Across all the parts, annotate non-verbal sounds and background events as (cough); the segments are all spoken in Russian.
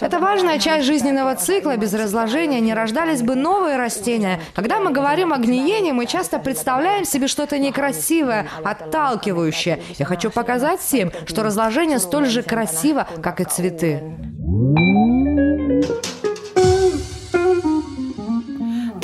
Это важная часть жизненного цикла. Без разложения не рождались бы новые растения. Когда мы говорим о гниении, мы часто представляем себе что-то некрасивое, отталкивающее. Я хочу показать всем, что разложение столь же красиво, как и цветы.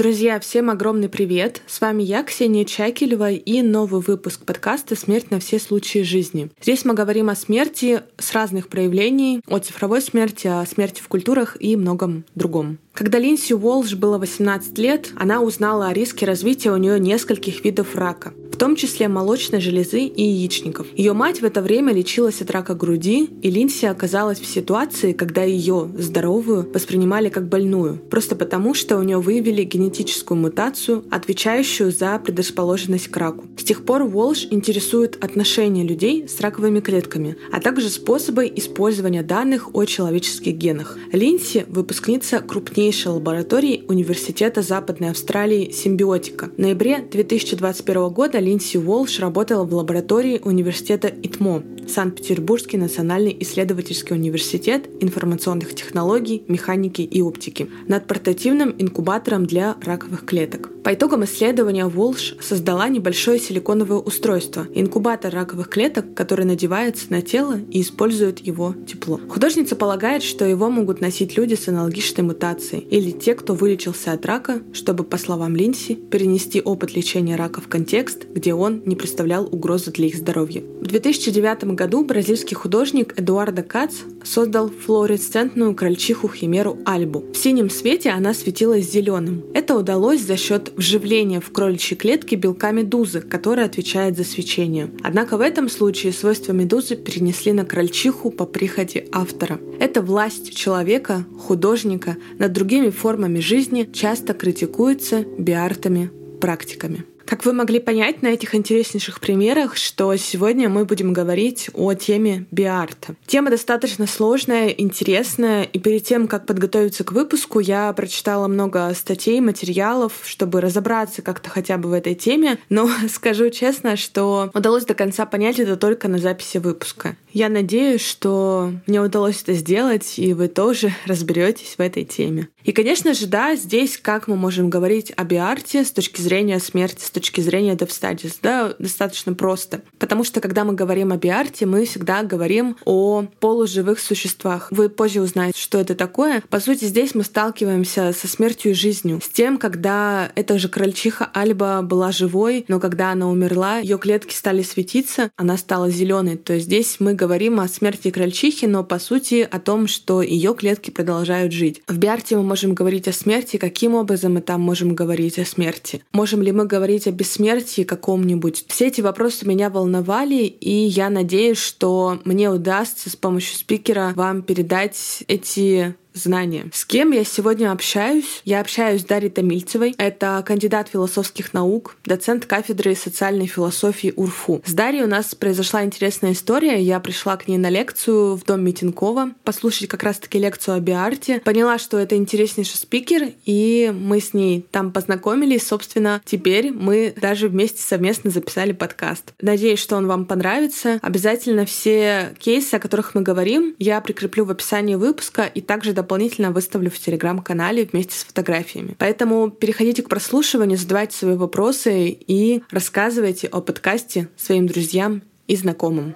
Друзья, всем огромный привет! С вами я, Ксения Чакелева, и новый выпуск подкаста «Смерть на все случаи жизни». Здесь мы говорим о смерти с разных проявлений, о цифровой смерти, о смерти в культурах и многом другом. Когда Линси Уолш было 18 лет, она узнала о риске развития у нее нескольких видов рака, том числе молочной железы и яичников. Ее мать в это время лечилась от рака груди, и Линси оказалась в ситуации, когда ее, здоровую, воспринимали как больную, просто потому, что у нее выявили генетическую мутацию, отвечающую за предрасположенность к раку. С тех пор Уолш интересует отношения людей с раковыми клетками, а также способы использования данных о человеческих генах. Линси — выпускница крупнейшей лаборатории Университета Западной Австралии «Симбиотика». В ноябре 2021 года Линдси Уолш работала в лаборатории Университета ИТМО, Санкт-Петербургский национальный исследовательский университет информационных технологий, механики и оптики, над портативным инкубатором для раковых клеток. По итогам исследования Волш создала небольшое силиконовое устройство – инкубатор раковых клеток, который надевается на тело и использует его тепло. Художница полагает, что его могут носить люди с аналогичной мутацией или те, кто вылечился от рака, чтобы, по словам Линси, перенести опыт лечения рака в контекст, где он не представлял угрозы для их здоровья. В 2009 году бразильский художник Эдуардо Кац создал флуоресцентную крольчиху-химеру Альбу. В синем свете она светилась зеленым. Это удалось за счет вживления в кроличьи клетки белка медузы, которая отвечает за свечение. Однако в этом случае свойства медузы перенесли на крольчиху по приходе автора. Эта власть человека, художника над другими формами жизни часто критикуется биартами практиками. Как вы могли понять на этих интереснейших примерах, что сегодня мы будем говорить о теме биарта. Тема достаточно сложная, интересная, и перед тем, как подготовиться к выпуску, я прочитала много статей, материалов, чтобы разобраться как-то хотя бы в этой теме, но (laughs) скажу честно, что удалось до конца понять это только на записи выпуска. Я надеюсь, что мне удалось это сделать, и вы тоже (laughs) разберетесь в этой теме. И, конечно же, да, здесь как мы можем говорить о биарте с точки зрения смерти, с точки зрения DevStudies, да, достаточно просто. Потому что, когда мы говорим о биарте, мы всегда говорим о полуживых существах. Вы позже узнаете, что это такое. По сути, здесь мы сталкиваемся со смертью и жизнью. С тем, когда эта же крольчиха Альба была живой, но когда она умерла, ее клетки стали светиться, она стала зеленой. То есть здесь мы говорим о смерти крольчихи, но по сути о том, что ее клетки продолжают жить. В Биарте мы можем говорить о смерти, каким образом мы там можем говорить о смерти? Можем ли мы говорить о бессмертии каком-нибудь? Все эти вопросы меня волновали, и я надеюсь, что мне удастся с помощью спикера вам передать эти знания. С кем я сегодня общаюсь? Я общаюсь с Дарьей Томильцевой. Это кандидат философских наук, доцент кафедры социальной философии УРФУ. С Дарьей у нас произошла интересная история. Я пришла к ней на лекцию в Дом Митинкова, послушать как раз-таки лекцию о биарте. Поняла, что это интереснейший спикер, и мы с ней там познакомились. Собственно, теперь мы даже вместе совместно записали подкаст. Надеюсь, что он вам понравится. Обязательно все кейсы, о которых мы говорим, я прикреплю в описании выпуска и также дополнительно выставлю в телеграм-канале вместе с фотографиями. Поэтому переходите к прослушиванию, задавайте свои вопросы и рассказывайте о подкасте своим друзьям и знакомым.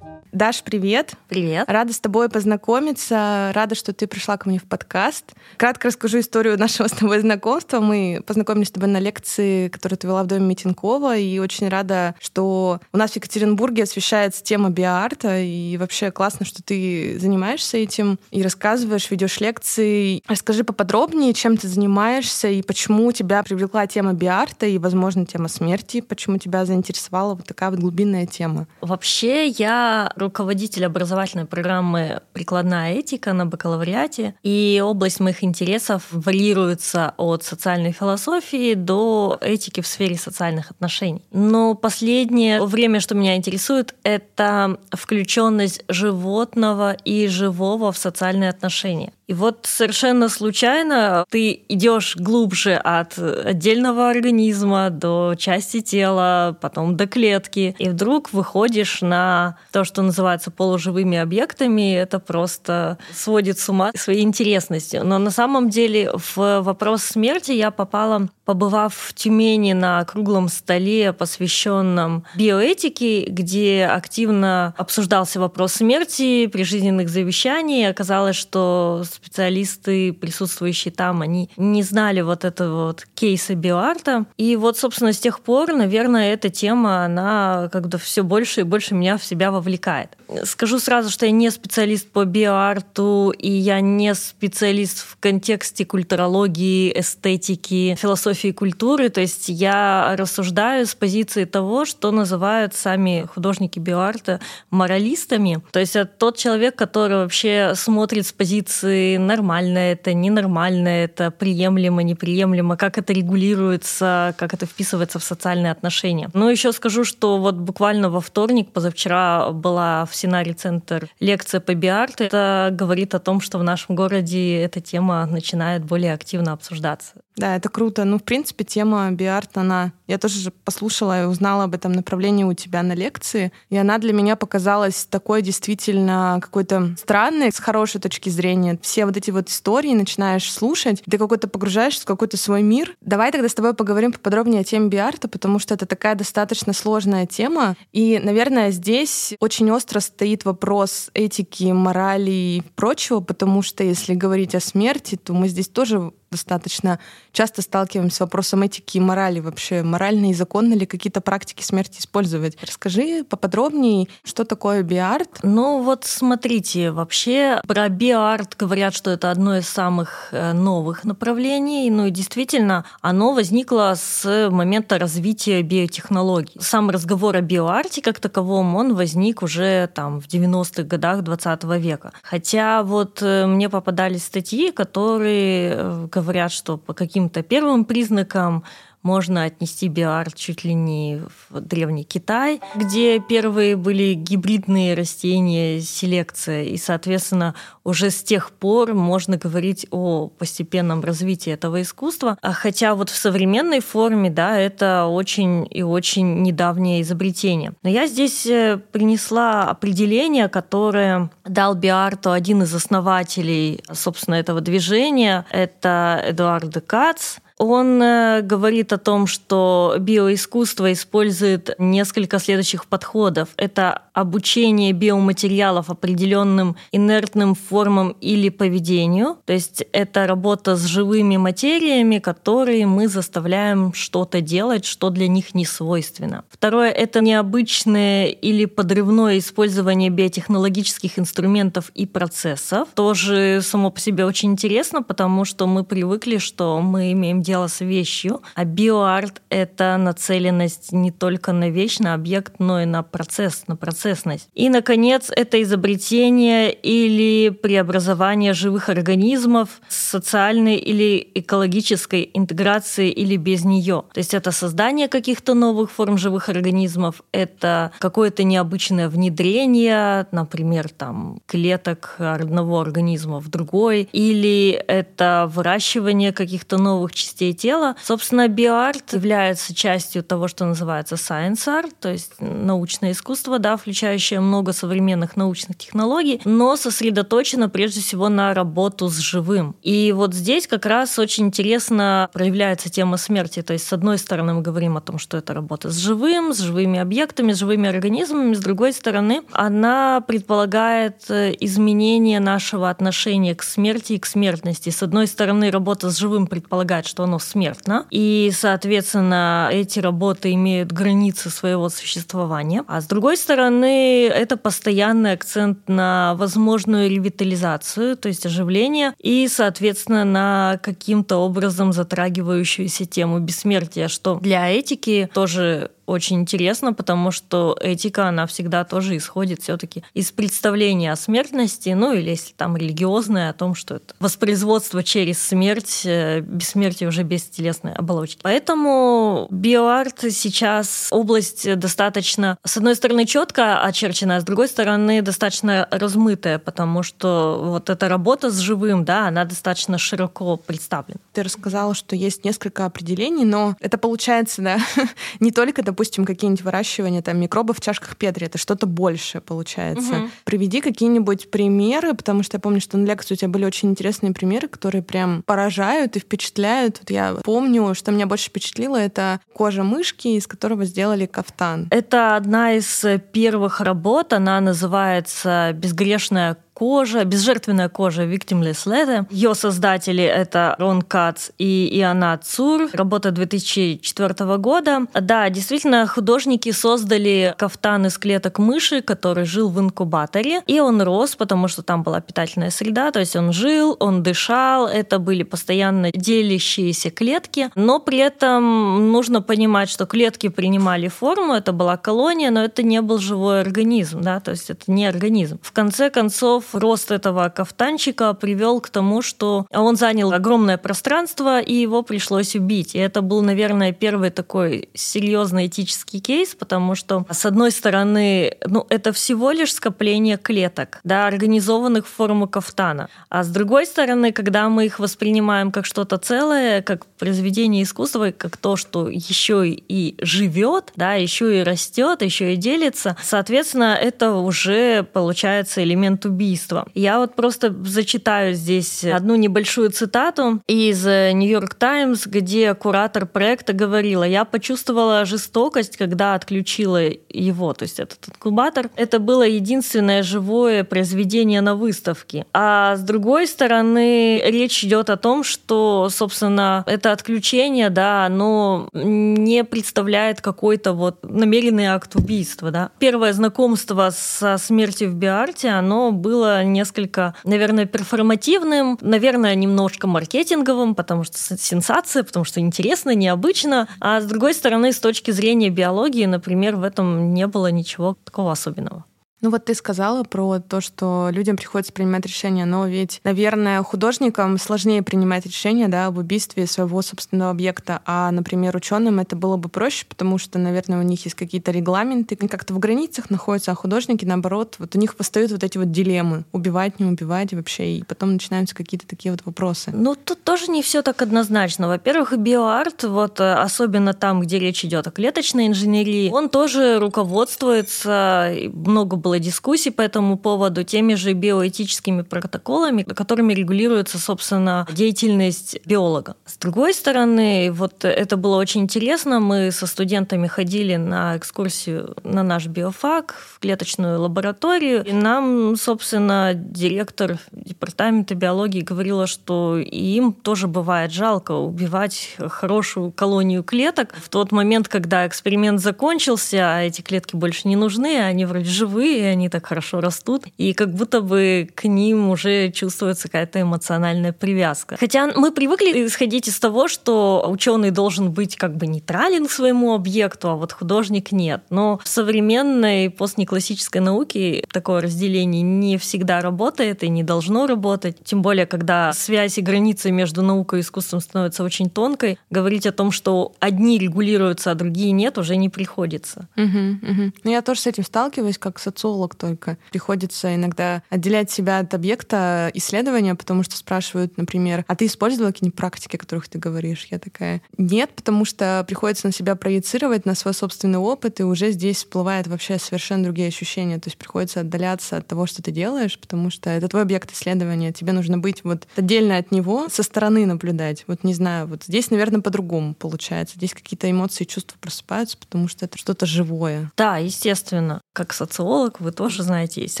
Даш, привет. Привет. Рада с тобой познакомиться. Рада, что ты пришла ко мне в подкаст. Кратко расскажу историю (laughs) нашего с тобой знакомства. Мы познакомились с тобой на лекции, которую ты вела в Доме Митинкова, и очень рада, что у нас в Екатеринбурге освещается тема биоарта, и вообще классно, что ты занимаешься этим и рассказываешь, ведешь лекции. Расскажи поподробнее, чем ты занимаешься и почему тебя привлекла тема биоарта и, возможно, тема смерти, почему тебя заинтересовала вот такая вот глубинная тема. Вообще я руководитель образовательной программы «Прикладная этика» на бакалавриате, и область моих интересов варьируется от социальной философии до этики в сфере социальных отношений. Но последнее время, что меня интересует, это включенность животного и живого в социальные отношения. И вот совершенно случайно ты идешь глубже от отдельного организма до части тела, потом до клетки, и вдруг выходишь на то, что называется полуживыми объектами. Это просто сводит с ума своей интересностью. Но на самом деле в вопрос смерти я попала побывав в Тюмени на круглом столе, посвященном биоэтике, где активно обсуждался вопрос смерти, прижизненных завещаний, оказалось, что специалисты, присутствующие там, они не знали вот этого вот кейса биоарта. И вот, собственно, с тех пор, наверное, эта тема, она как-то все больше и больше меня в себя вовлекает. Скажу сразу, что я не специалист по биоарту, и я не специалист в контексте культурологии, эстетики, философии культуры, то есть я рассуждаю с позиции того, что называют сами художники биоарта моралистами. То есть это тот человек, который вообще смотрит с позиции нормально это, ненормально это, приемлемо, неприемлемо, как это регулируется, как это вписывается в социальные отношения. Ну, еще скажу, что вот буквально во вторник, позавчера была в Синаре Центр лекция по биарту. Это говорит о том, что в нашем городе эта тема начинает более активно обсуждаться. Да, это круто. Ну, в принципе, тема биарт, она... Я тоже послушала и узнала об этом направлении у тебя на лекции, и она для меня показалась такой действительно какой-то странной, с хорошей точки зрения. Все вот эти вот истории начинаешь слушать, ты какой-то погружаешься в какой-то свой мир. Давай тогда с тобой поговорим поподробнее о теме биарта, потому что это такая достаточно сложная тема, и, наверное, здесь очень остро стоит вопрос этики, морали и прочего, потому что если говорить о смерти, то мы здесь тоже достаточно часто сталкиваемся с вопросом этики и морали. Вообще, морально и законно ли какие-то практики смерти использовать? Расскажи поподробнее, что такое биарт? Ну вот смотрите, вообще про биарт говорят, что это одно из самых э, новых направлений. Ну и действительно, оно возникло с момента развития биотехнологий. Сам разговор о биоарте как таковом, он возник уже там в 90-х годах 20 века. Хотя вот э, мне попадались статьи, которые э, говорят, что по каким-то первым признакам можно отнести биоарт чуть ли не в древний Китай, где первые были гибридные растения, селекция, и, соответственно, уже с тех пор можно говорить о постепенном развитии этого искусства. А хотя вот в современной форме, да, это очень и очень недавнее изобретение. Но я здесь э, принесла определение, которое дал Биарту один из основателей, собственно, этого движения. Это Эдуард Кац. Он э, говорит о том, что биоискусство использует несколько следующих подходов. Это обучение биоматериалов определенным инертным формам или поведению. То есть это работа с живыми материями, которые мы заставляем что-то делать, что для них не свойственно. Второе — это необычное или подрывное использование биотехнологических инструментов и процессов. Тоже само по себе очень интересно, потому что мы привыкли, что мы имеем дело с вещью, а биоарт — это нацеленность не только на вещь, на объект, но и на процесс, на процессность. И, наконец, это изобретение или преобразование живых организмов с социальной или экологической интеграцией или без нее. То есть это создание каких-то новых форм живых организмов, это какое-то необычное внедрение, например, там, клеток одного организма в другой, или это выращивание каких-то новых частей частей тела. Собственно, биоарт является частью того, что называется science art, то есть научное искусство, да, включающее много современных научных технологий, но сосредоточено прежде всего на работу с живым. И вот здесь как раз очень интересно проявляется тема смерти. То есть, с одной стороны, мы говорим о том, что это работа с живым, с живыми объектами, с живыми организмами, с другой стороны, она предполагает э, изменение нашего отношения к смерти и к смертности. С одной стороны, работа с живым предполагает, что оно смертно, и, соответственно, эти работы имеют границы своего существования. А с другой стороны, это постоянный акцент на возможную ревитализацию, то есть оживление, и, соответственно, на каким-то образом затрагивающуюся тему бессмертия, что для этики тоже очень интересно, потому что этика, она всегда тоже исходит все-таки из представления о смертности, ну или если там религиозное, о том, что это воспроизводство через смерть, э, бессмертие уже без телесной оболочки. Поэтому биоарт сейчас область достаточно, с одной стороны, четко очерченная, а с другой стороны, достаточно размытая, потому что вот эта работа с живым, да, она достаточно широко представлена. Ты рассказала, что есть несколько определений, но это получается, да, (laughs) не только, допустим, какие-нибудь выращивания там микробов в чашках Петри, это что-то большее получается. Угу. Приведи какие-нибудь примеры, потому что я помню, что на лекции у тебя были очень интересные примеры, которые прям поражают и впечатляют. Вот я помню, что меня больше впечатлило, это кожа мышки, из которого сделали кафтан. Это одна из первых работ, она называется «Безгрешная кожа, безжертвенная кожа Victimless Leather. Ее создатели — это Рон Кац и Иона Цур. Работа 2004 года. Да, действительно, художники создали кафтан из клеток мыши, который жил в инкубаторе. И он рос, потому что там была питательная среда, то есть он жил, он дышал, это были постоянно делящиеся клетки. Но при этом нужно понимать, что клетки принимали форму, это была колония, но это не был живой организм, да, то есть это не организм. В конце концов, рост этого кафтанчика привел к тому, что он занял огромное пространство, и его пришлось убить. И это был, наверное, первый такой серьезный этический кейс, потому что, с одной стороны, ну, это всего лишь скопление клеток, да, организованных в форму кафтана. А с другой стороны, когда мы их воспринимаем как что-то целое, как произведение искусства, как то, что еще и живет, да, еще и растет, еще и делится, соответственно, это уже получается элемент убийства убийства. Я вот просто зачитаю здесь одну небольшую цитату из Нью-Йорк Таймс, где куратор проекта говорила, я почувствовала жестокость, когда отключила его, то есть этот инкубатор. Это было единственное живое произведение на выставке. А с другой стороны, речь идет о том, что, собственно, это отключение, да, оно не представляет какой-то вот намеренный акт убийства, да. Первое знакомство со смертью в Биарте, оно было было несколько, наверное, перформативным, наверное, немножко маркетинговым, потому что сенсация, потому что интересно, необычно. А с другой стороны, с точки зрения биологии, например, в этом не было ничего такого особенного. Ну вот ты сказала про то, что людям приходится принимать решения, но ведь, наверное, художникам сложнее принимать решения да, об убийстве своего собственного объекта, а, например, ученым это было бы проще, потому что, наверное, у них есть какие-то регламенты, как-то в границах находятся, а художники, наоборот, вот у них постают вот эти вот дилеммы, убивать, не убивать вообще, и потом начинаются какие-то такие вот вопросы. Ну, тут тоже не все так однозначно. Во-первых, биоарт, вот э, особенно там, где речь идет о клеточной инженерии, он тоже руководствуется, много было было дискуссий по этому поводу теми же биоэтическими протоколами, которыми регулируется, собственно, деятельность биолога. С другой стороны, вот это было очень интересно. Мы со студентами ходили на экскурсию на наш биофак, в клеточную лабораторию. И нам, собственно, директор департамента биологии говорила, что им тоже бывает жалко убивать хорошую колонию клеток в тот момент, когда эксперимент закончился, а эти клетки больше не нужны, они вроде живые, они так хорошо растут, и как будто бы к ним уже чувствуется какая-то эмоциональная привязка. Хотя мы привыкли исходить из того, что ученый должен быть как бы нейтрален к своему объекту, а вот художник нет. Но в современной постнеклассической науке такое разделение не всегда работает и не должно работать. Тем более, когда связь и границы между наукой и искусством становятся очень тонкой, говорить о том, что одни регулируются, а другие нет, уже не приходится. Угу, угу. Я тоже с этим сталкиваюсь, как социолог социолог только. Приходится иногда отделять себя от объекта исследования, потому что спрашивают, например, а ты использовала какие-нибудь практики, о которых ты говоришь? Я такая, нет, потому что приходится на себя проецировать, на свой собственный опыт, и уже здесь всплывают вообще совершенно другие ощущения. То есть приходится отдаляться от того, что ты делаешь, потому что это твой объект исследования. Тебе нужно быть вот отдельно от него, со стороны наблюдать. Вот не знаю, вот здесь, наверное, по-другому получается. Здесь какие-то эмоции, чувства просыпаются, потому что это что-то живое. Да, естественно. как социолог, вы тоже знаете, есть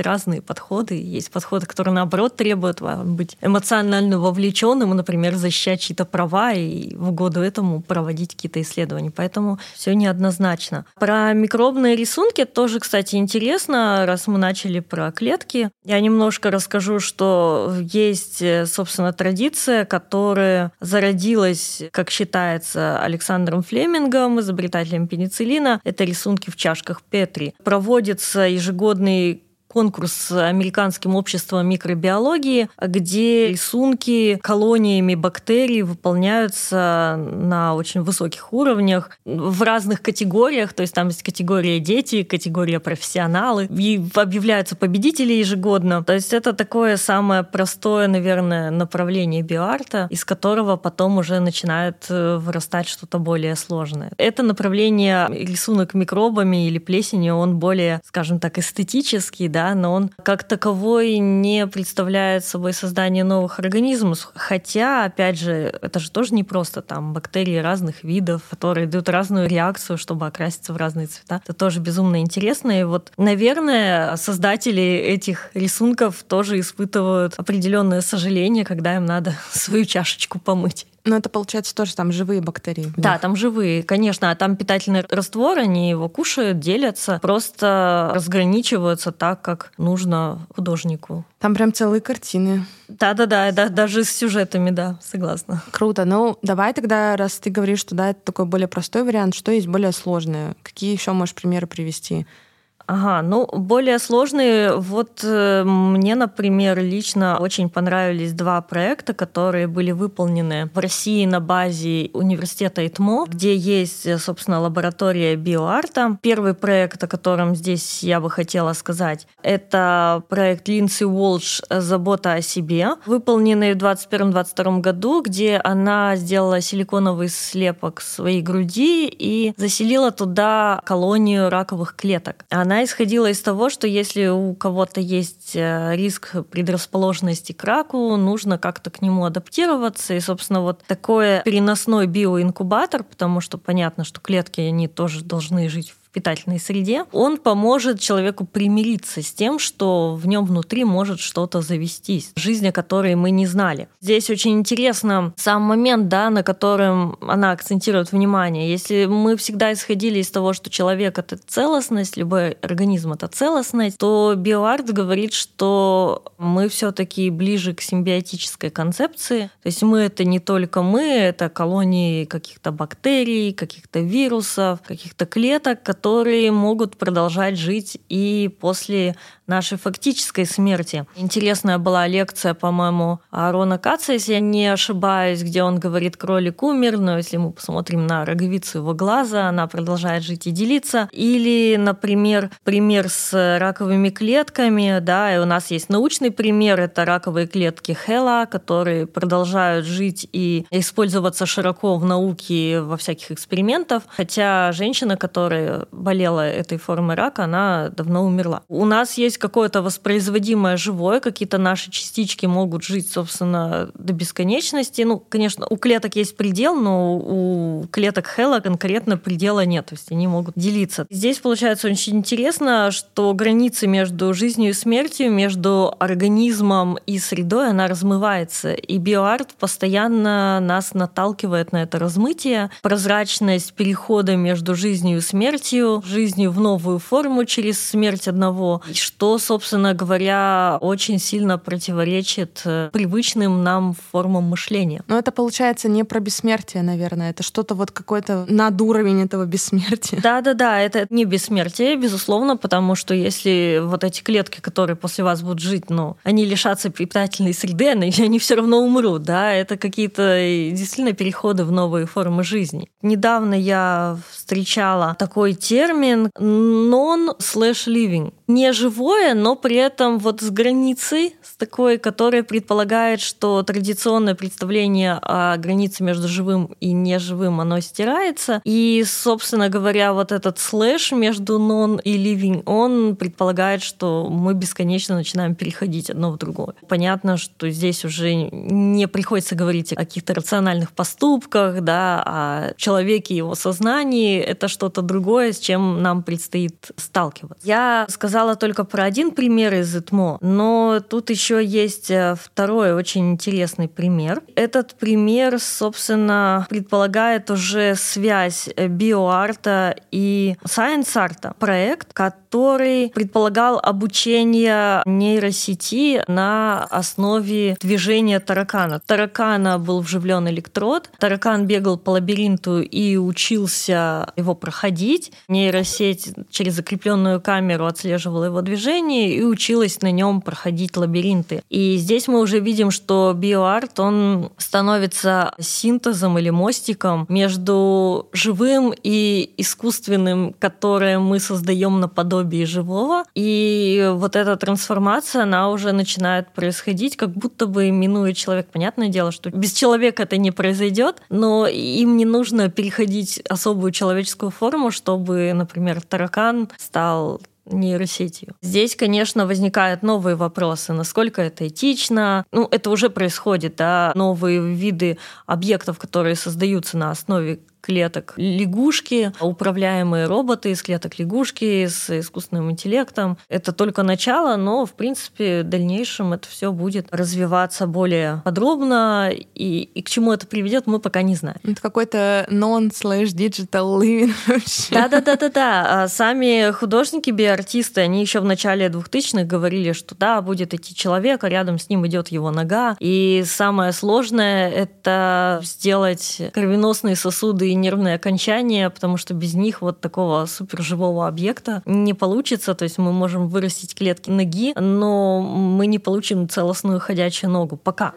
разные подходы. Есть подходы, которые, наоборот, требуют вам быть эмоционально вовлеченным, например, защищать чьи-то права и в угоду этому проводить какие-то исследования. Поэтому все неоднозначно. Про микробные рисунки тоже, кстати, интересно, раз мы начали про клетки. Я немножко расскажу, что есть, собственно, традиция, которая зародилась, как считается, Александром Флемингом, изобретателем пенициллина. Это рисунки в чашках Петри. Проводится ежегодный конкурс Американским обществом микробиологии, где рисунки колониями бактерий выполняются на очень высоких уровнях в разных категориях. То есть там есть категория дети, категория профессионалы. И объявляются победители ежегодно. То есть это такое самое простое, наверное, направление биоарта, из которого потом уже начинает э, вырастать что-то более сложное. Это направление рисунок микробами или плесенью, он более, скажем так, эстетический, да, но он как таковой не представляет собой создание новых организмов. Хотя, опять же, это же тоже не просто там бактерии разных видов, которые дают разную реакцию, чтобы окраситься в разные цвета. Это тоже безумно интересно. И вот, наверное, создатели этих рисунков тоже испытывают определенное сожаление, когда им надо (laughs) свою чашечку помыть. Но это, получается, тоже там живые бактерии. Да, там живые, конечно. А там питательный раствор, они его кушают, делятся, просто разграничиваются так, как нужно художнику. Там прям целые картины. Да-да-да, да, даже с сюжетами, да, согласна. Круто. Ну, давай тогда, раз ты говоришь, что да, это такой более простой вариант, что есть более сложное? Какие еще можешь примеры привести? Ага, ну более сложные. Вот э, мне, например, лично очень понравились два проекта, которые были выполнены в России на базе университета ИТМО, где есть, э, собственно, лаборатория биоарта. Первый проект, о котором здесь я бы хотела сказать, это проект Линдси Уолш «Забота о себе», выполненный в 2021-2022 году, где она сделала силиконовый слепок своей груди и заселила туда колонию раковых клеток. Она она исходила из того, что если у кого-то есть э, риск предрасположенности к раку, нужно как-то к нему адаптироваться. И, собственно, вот такой переносной биоинкубатор, потому что понятно, что клетки, они тоже должны жить питательной среде, он поможет человеку примириться с тем, что в нем внутри может что-то завестись, жизнь, о которой мы не знали. Здесь очень интересно сам момент, да, на котором она акцентирует внимание. Если мы всегда исходили из того, что человек — это целостность, любой организм — это целостность, то биоарт говорит, что мы все таки ближе к симбиотической концепции. То есть мы — это не только мы, это колонии каких-то бактерий, каких-то вирусов, каких-то клеток, которые могут продолжать жить и после нашей фактической смерти. Интересная была лекция, по-моему, Арона Каца, если я не ошибаюсь, где он говорит, кролик умер, но если мы посмотрим на роговицу его глаза, она продолжает жить и делиться. Или, например, пример с раковыми клетками, да, и у нас есть научный пример, это раковые клетки Хела, которые продолжают жить и использоваться широко в науке во всяких экспериментах, хотя женщина, которая болела этой формой рака, она давно умерла. У нас есть какое-то воспроизводимое живое, какие-то наши частички могут жить, собственно, до бесконечности. Ну, конечно, у клеток есть предел, но у клеток Хелла конкретно предела нет, то есть они могут делиться. Здесь получается очень интересно, что границы между жизнью и смертью, между организмом и средой, она размывается. И биоарт постоянно нас наталкивает на это размытие, прозрачность перехода между жизнью и смертью, жизнью в новую форму через смерть одного, что собственно говоря, очень сильно противоречит э, привычным нам формам мышления. Но это получается не про бессмертие, наверное. Это что-то вот какой-то над уровень этого бессмертия. (laughs) Да-да-да, это не бессмертие, безусловно, потому что если вот эти клетки, которые после вас будут жить, ну, они лишатся питательной среды, они (laughs) все равно умрут, да, это какие-то действительно переходы в новые формы жизни. Недавно я встречала такой термин non-living, не живое, но при этом вот с границей, с такой, которая предполагает, что традиционное представление о границе между живым и неживым, оно стирается. И, собственно говоря, вот этот слэш между non и living, он предполагает, что мы бесконечно начинаем переходить одно в другое. Понятно, что здесь уже не приходится говорить о каких-то рациональных поступках, да, о человеке и его сознании. Это что-то другое. с чем нам предстоит сталкиваться. Я сказала только про один пример из ЭТМО, но тут еще есть э, второй очень интересный пример. Этот пример, собственно, предполагает уже связь биоарта и сайенс-арта. Проект, который предполагал обучение нейросети на основе движения таракана. Таракана был вживлен электрод, таракан бегал по лабиринту и учился его проходить. Нейросеть через закрепленную камеру отслеживала его движение и училась на нем проходить лабиринты. И здесь мы уже видим, что биоарт, он становится синтезом или мостиком между живым и искусственным, которое мы создаем наподобие живого. И вот эта трансформация, она уже начинает происходить, как будто бы минуя человек. Понятное дело, что без человека это не произойдет, но им не нужно переходить особую человеческую форму, чтобы, например, таракан стал нейросетью. Здесь, конечно, возникают новые вопросы, насколько это этично. Ну, это уже происходит, да, новые виды объектов, которые создаются на основе клеток лягушки, управляемые роботы из клеток лягушки с искусственным интеллектом. Это только начало, но, в принципе, в дальнейшем это все будет развиваться более подробно, и, и к чему это приведет, мы пока не знаем. Это какой-то non-slash-digital living (laughs) Да-да-да-да-да. А сами художники, биоартисты, они еще в начале 2000-х говорили, что да, будет идти человек, а рядом с ним идет его нога. И самое сложное — это сделать кровеносные сосуды и нервные окончания, потому что без них вот такого суперживого объекта не получится. То есть мы можем вырастить клетки ноги, но мы не получим целостную ходячую ногу. Пока.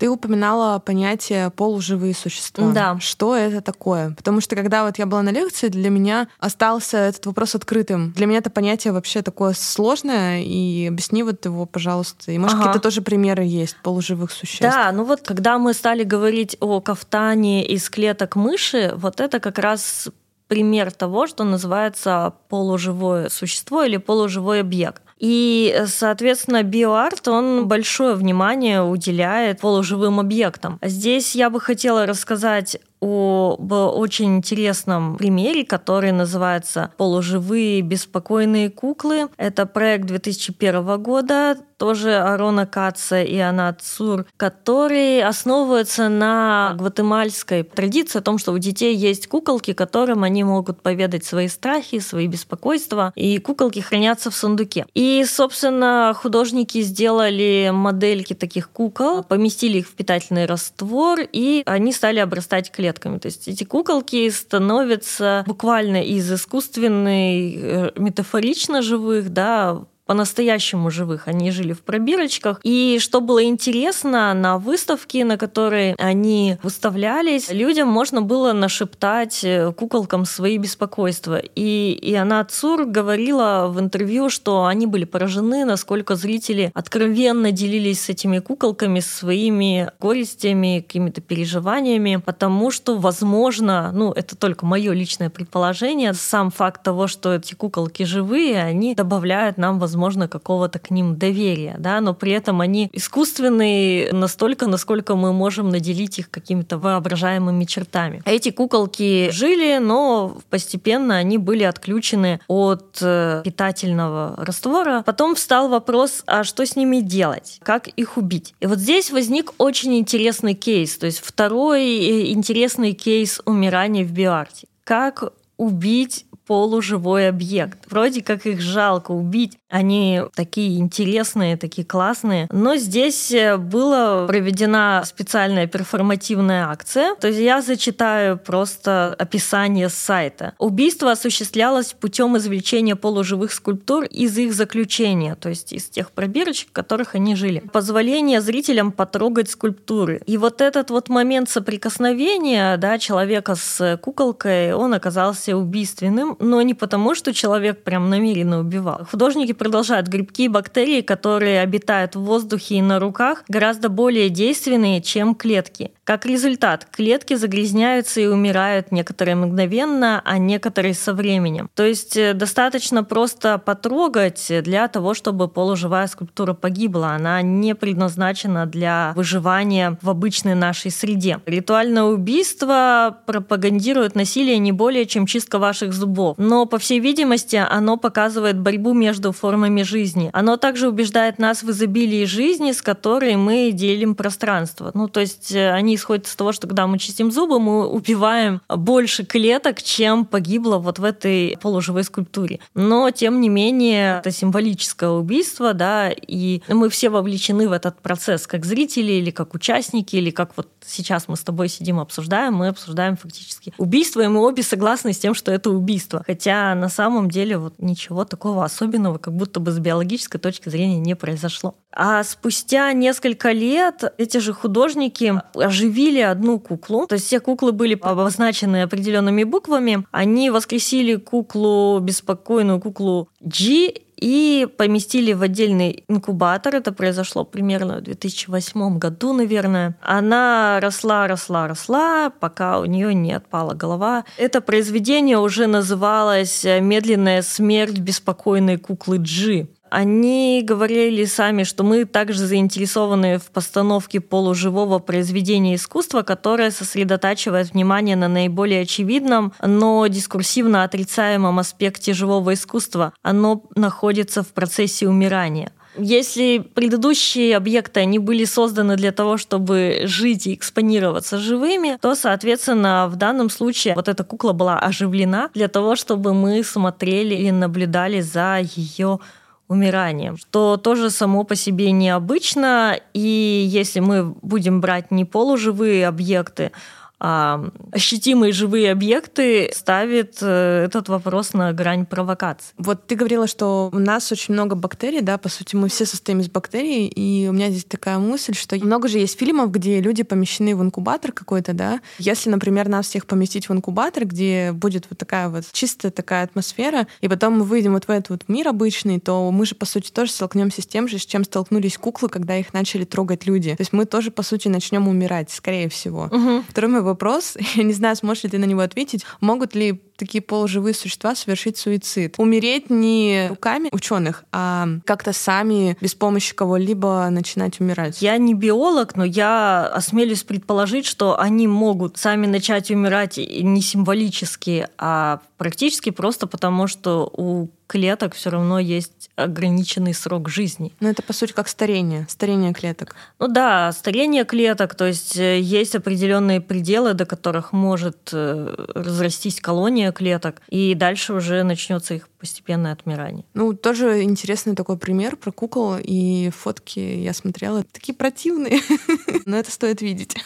Ты упоминала понятие полуживые существа. Да. Что это такое? Потому что когда вот я была на лекции, для меня остался этот вопрос открытым. Для меня это понятие вообще такое сложное, и объясни вот его, пожалуйста. И может ага. какие-то тоже примеры есть полуживых существ? Да, ну вот когда мы стали говорить о кафтане из клеток мыши, вот это как раз пример того, что называется полуживое существо или полуживой объект. И, соответственно, биоарт, он большое внимание уделяет полуживым объектам. Здесь я бы хотела рассказать об очень интересном примере, который называется «Полуживые беспокойные куклы». Это проект 2001 года, тоже Арона Каца и Анат Цур, который основывается на гватемальской традиции о том, что у детей есть куколки, которым они могут поведать свои страхи, свои беспокойства, и куколки хранятся в сундуке. И, собственно, художники сделали модельки таких кукол, поместили их в питательный раствор, и они стали обрастать клетками клетками. То есть эти куколки становятся буквально из искусственной, э, метафорично живых, да, по-настоящему живых. Они жили в пробирочках. И что было интересно, на выставке, на которой они выставлялись, людям можно было нашептать э, куколкам свои беспокойства. И, и она Цур говорила в интервью, что они были поражены, насколько зрители откровенно делились с этими куколками своими горестями, какими-то переживаниями, потому что, возможно, ну, это только мое личное предположение, сам факт того, что эти куколки живые, они добавляют нам возможность возможно, какого-то к ним доверия, да, но при этом они искусственные настолько, насколько мы можем наделить их какими-то воображаемыми чертами. Эти куколки жили, но постепенно они были отключены от э, питательного раствора. Потом встал вопрос, а что с ними делать? Как их убить? И вот здесь возник очень интересный кейс, то есть второй э, интересный кейс умирания в биоарте. Как убить полуживой объект. Вроде как их жалко убить, они такие интересные, такие классные. Но здесь э, была проведена специальная перформативная акция. То есть я зачитаю просто описание с сайта. Убийство осуществлялось путем извлечения полуживых скульптур из их заключения, то есть из тех пробирочек, в которых они жили. Позволение зрителям потрогать скульптуры. И вот этот вот момент соприкосновения да, человека с куколкой, он оказался убийственным, но не потому, что человек прям намеренно убивал. Художники продолжают. Грибки и бактерии, которые обитают в воздухе и на руках, гораздо более действенные, чем клетки. Как результат, клетки загрязняются и умирают некоторые мгновенно, а некоторые со временем. То есть э, достаточно просто потрогать для того, чтобы полуживая скульптура погибла. Она не предназначена для выживания в обычной нашей среде. Ритуальное убийство пропагандирует насилие не более, чем чистка ваших зубов. Но, по всей видимости, оно показывает борьбу между формами жизни. Оно также убеждает нас в изобилии жизни, с которой мы делим пространство. Ну, то есть э, они исходит из того, что когда мы чистим зубы, мы убиваем больше клеток, чем погибло вот в этой полуживой скульптуре. Но, тем не менее, это символическое убийство, да, и мы все вовлечены в этот процесс, как зрители или как участники, или как вот сейчас мы с тобой сидим обсуждаем, мы обсуждаем фактически убийство, и мы обе согласны с тем, что это убийство. Хотя на самом деле вот ничего такого особенного, как будто бы с биологической точки зрения не произошло. А спустя несколько лет эти же художники оживили одну куклу. То есть все куклы были обозначены определенными буквами. Они воскресили куклу, беспокойную куклу G и поместили в отдельный инкубатор. Это произошло примерно в 2008 году, наверное. Она росла, росла, росла, пока у нее не отпала голова. Это произведение уже называлось «Медленная смерть беспокойной куклы Джи» они говорили сами, что мы также заинтересованы в постановке полуживого произведения искусства, которое сосредотачивает внимание на наиболее очевидном, но дискурсивно отрицаемом аспекте живого искусства. Оно находится в процессе умирания. Если предыдущие объекты, они были созданы для того, чтобы жить и экспонироваться живыми, то, соответственно, в данном случае вот эта кукла была оживлена для того, чтобы мы смотрели и наблюдали за ее умиранием, что тоже само по себе необычно. И если мы будем брать не полуживые объекты, а ощутимые живые объекты ставит э, этот вопрос на грань провокации. Вот ты говорила, что у нас очень много бактерий, да, по сути, мы все состоим из бактерий, и у меня здесь такая мысль, что много же есть фильмов, где люди помещены в инкубатор какой-то, да. Если, например, нас всех поместить в инкубатор, где будет вот такая вот чистая такая атмосфера, и потом мы выйдем вот в этот вот мир обычный, то мы же, по сути, тоже столкнемся с тем же, с чем столкнулись куклы, когда их начали трогать люди. То есть мы тоже, по сути, начнем умирать, скорее всего. Угу. Второй мой вопрос, (laughs) я не знаю, сможешь ли ты на него ответить, могут ли такие полуживые существа совершить суицид? Умереть не руками ученых, а как-то сами, без помощи кого-либо начинать умирать? Я не биолог, но я осмелюсь предположить, что они могут сами начать умирать не символически, а практически просто потому, что у клеток все равно есть ограниченный срок жизни. Ну, это, по сути, как старение, старение клеток. Ну да, старение клеток, то есть э, есть определенные пределы, до которых может э, разрастись колония клеток, и дальше уже начнется их постепенное отмирание. Ну, тоже интересный такой пример про кукол, и фотки я смотрела, такие противные, (laughs) но это стоит видеть.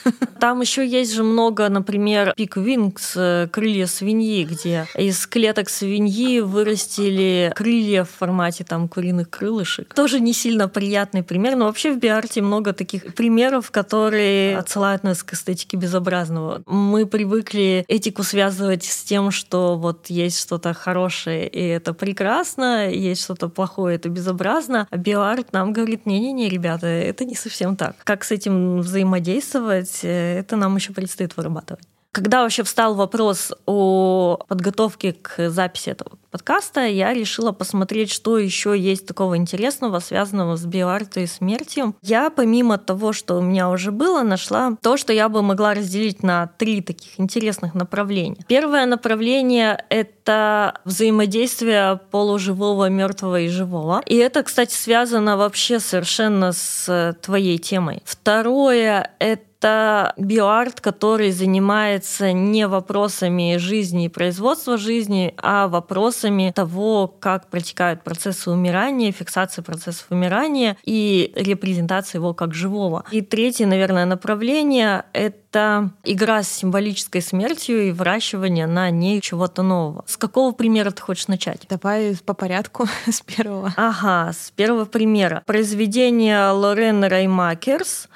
Там еще есть же много, например, пик Wings, э, крылья свиньи, где из клеток свиньи вырастили крылья в формате там куриных крылышек. Тоже не сильно приятный пример, но вообще в биарте много таких примеров, которые отсылают нас к эстетике безобразного. Мы привыкли этику связывать с тем, что вот есть что-то хорошее, и это прекрасно, есть что-то плохое, это безобразно. А биоарт нам говорит, не-не-не, ребята, это не совсем так. Как с этим взаимодействовать, э, это нам еще предстоит вырабатывать. Когда вообще встал вопрос о подготовке к записи этого подкаста, я решила посмотреть, что еще есть такого интересного, связанного с биоартой и смертью. Я, помимо того, что у меня уже было, нашла то, что я бы могла разделить на три таких интересных направления. Первое направление — это взаимодействие полуживого, мертвого и живого. И это, кстати, связано вообще совершенно с твоей темой. Второе — это это биоарт, который занимается не вопросами жизни и производства жизни, а вопросами того, как протекают процессы умирания, фиксации процессов умирания и репрезентация его как живого. И третье, наверное, направление — это игра с символической смертью и выращивание на ней чего-то нового. С какого примера ты хочешь начать? Давай по порядку (laughs) с первого. Ага, с первого примера. Произведение Лорен Раймакерс,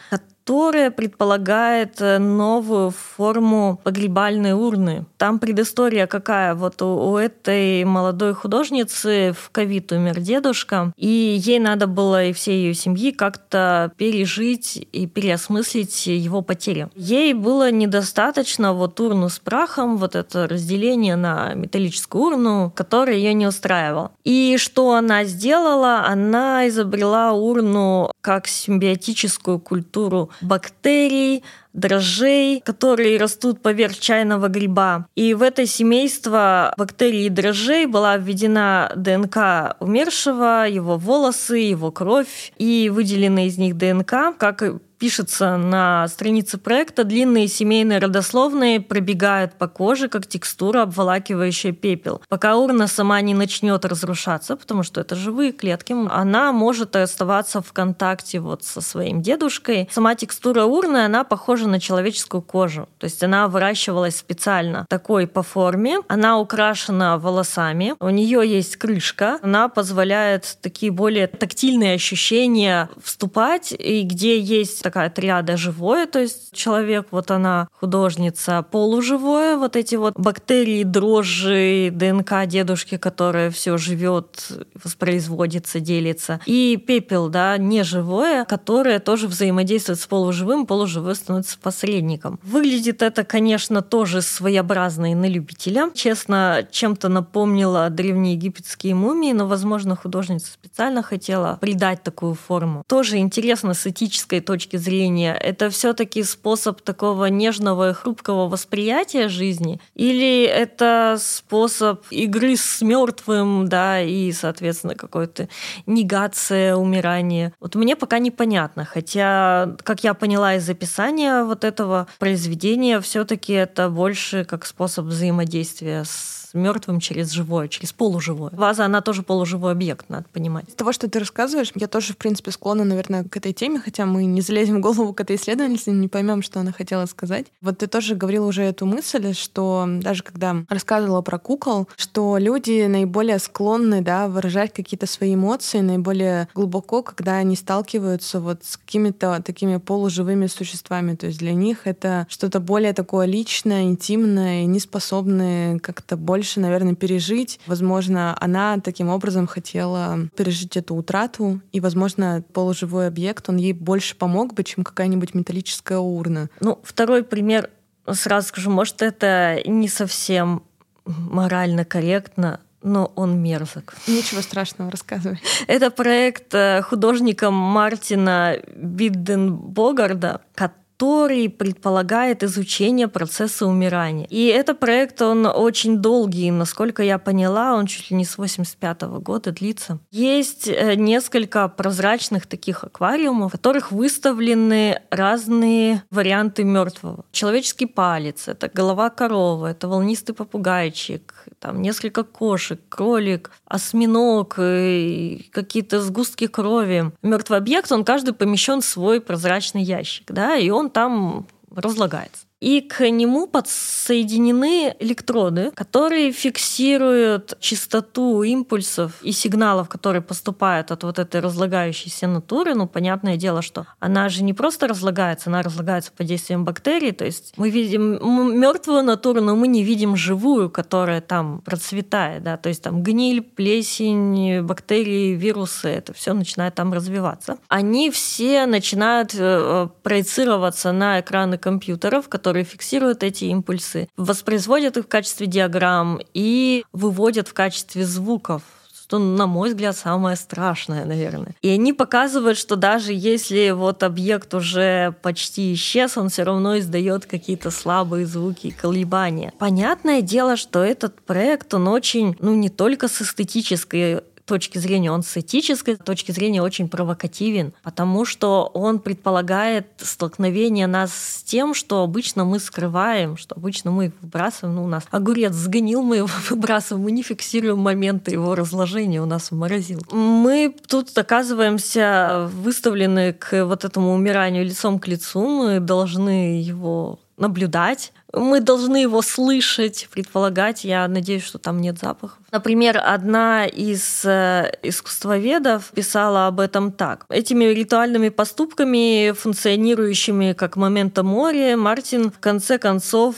которая предполагает э, новую форму погребальной урны. Там предыстория какая? Вот у, у этой молодой художницы в ковид умер дедушка, и ей надо было и всей ее семьи как-то пережить и переосмыслить его потери. Ей было недостаточно вот урну с прахом, вот это разделение на металлическую урну, которая ее не устраивала. И что она сделала? Она изобрела урну как симбиотическую культуру бактерий, дрожжей, которые растут поверх чайного гриба. И в это семейство бактерий и дрожжей была введена ДНК умершего, его волосы, его кровь, и выделены из них ДНК, как пишется на странице проекта, длинные семейные родословные пробегают по коже, как текстура, обволакивающая пепел. Пока урна сама не начнет разрушаться, потому что это живые клетки, она может оставаться в контакте вот со своим дедушкой. Сама текстура урны, она похожа на человеческую кожу. То есть она выращивалась специально такой по форме. Она украшена волосами. У нее есть крышка. Она позволяет такие более тактильные ощущения вступать, и где есть такая триада живое, то есть человек, вот она художница, полуживое, вот эти вот бактерии, дрожжи, ДНК дедушки, которая все живет, воспроизводится, делится. И пепел, да, неживое, которое тоже взаимодействует с полуживым, полуживое становится посредником. Выглядит это, конечно, тоже своеобразно и на любителя. Честно, чем-то напомнила древнеегипетские мумии, но, возможно, художница специально хотела придать такую форму. Тоже интересно с этической точки зрения, это все-таки способ такого нежного и хрупкого восприятия жизни? Или это способ игры с мертвым, да, и, соответственно, какой-то негация, умирание? Вот мне пока непонятно, хотя, как я поняла из описания вот этого произведения, все-таки это больше как способ взаимодействия с мертвым через живое, через полуживое. Ваза, она тоже полуживой объект, надо понимать. Из того, что ты рассказываешь, я тоже, в принципе, склонна, наверное, к этой теме, хотя мы не залезем в голову к этой исследовательнице, не поймем, что она хотела сказать. Вот ты тоже говорила уже эту мысль, что даже когда рассказывала про кукол, что люди наиболее склонны да, выражать какие-то свои эмоции наиболее глубоко, когда они сталкиваются вот с какими-то такими полуживыми существами. То есть для них это что-то более такое личное, интимное, и не способны как-то более больше, наверное, пережить. Возможно, она таким образом хотела пережить эту утрату, и, возможно, полуживой объект, он ей больше помог бы, чем какая-нибудь металлическая урна. Ну, второй пример, сразу скажу, может, это не совсем морально корректно, но он мерзок. Ничего страшного, рассказывай. Это проект э, художника Мартина Бидденбогарда, который который предполагает изучение процесса умирания. И этот проект, он очень долгий, насколько я поняла, он чуть ли не с 85 -го года длится. Есть э, несколько прозрачных таких аквариумов, в которых выставлены разные варианты мертвого. Человеческий палец, это голова коровы, это волнистый попугайчик, там несколько кошек, кролик, осьминог, какие-то сгустки крови. Мертвый объект, он каждый помещен в свой прозрачный ящик, да, и он там разлагается и к нему подсоединены электроды, которые фиксируют частоту импульсов и сигналов, которые поступают от вот этой разлагающейся натуры. Ну, понятное дело, что она же не просто разлагается, она разлагается под действием бактерий. То есть мы видим мертвую натуру, но мы не видим живую, которая там процветает. Да? То есть там гниль, плесень, бактерии, вирусы, это все начинает там развиваться. Они все начинают э, проецироваться на экраны компьютеров, которые которые фиксируют эти импульсы, воспроизводят их в качестве диаграмм и выводят в качестве звуков что, на мой взгляд, самое страшное, наверное. И они показывают, что даже если вот объект уже почти исчез, он все равно издает какие-то слабые звуки и колебания. Понятное дело, что этот проект, он очень, ну, не только с эстетической точки зрения, он с этической точки зрения очень провокативен, потому что он предполагает столкновение нас с тем, что обычно мы скрываем, что обычно мы выбрасываем. Ну, у нас огурец сгнил, мы его (laughs) выбрасываем, мы не фиксируем моменты его разложения у нас в морозилке. Мы тут оказываемся выставлены к вот этому умиранию лицом к лицу, мы должны его наблюдать, мы должны его слышать, предполагать. Я надеюсь, что там нет запахов. Например, одна из э, искусствоведов писала об этом так. Этими ритуальными поступками, функционирующими как момента моря, Мартин в конце концов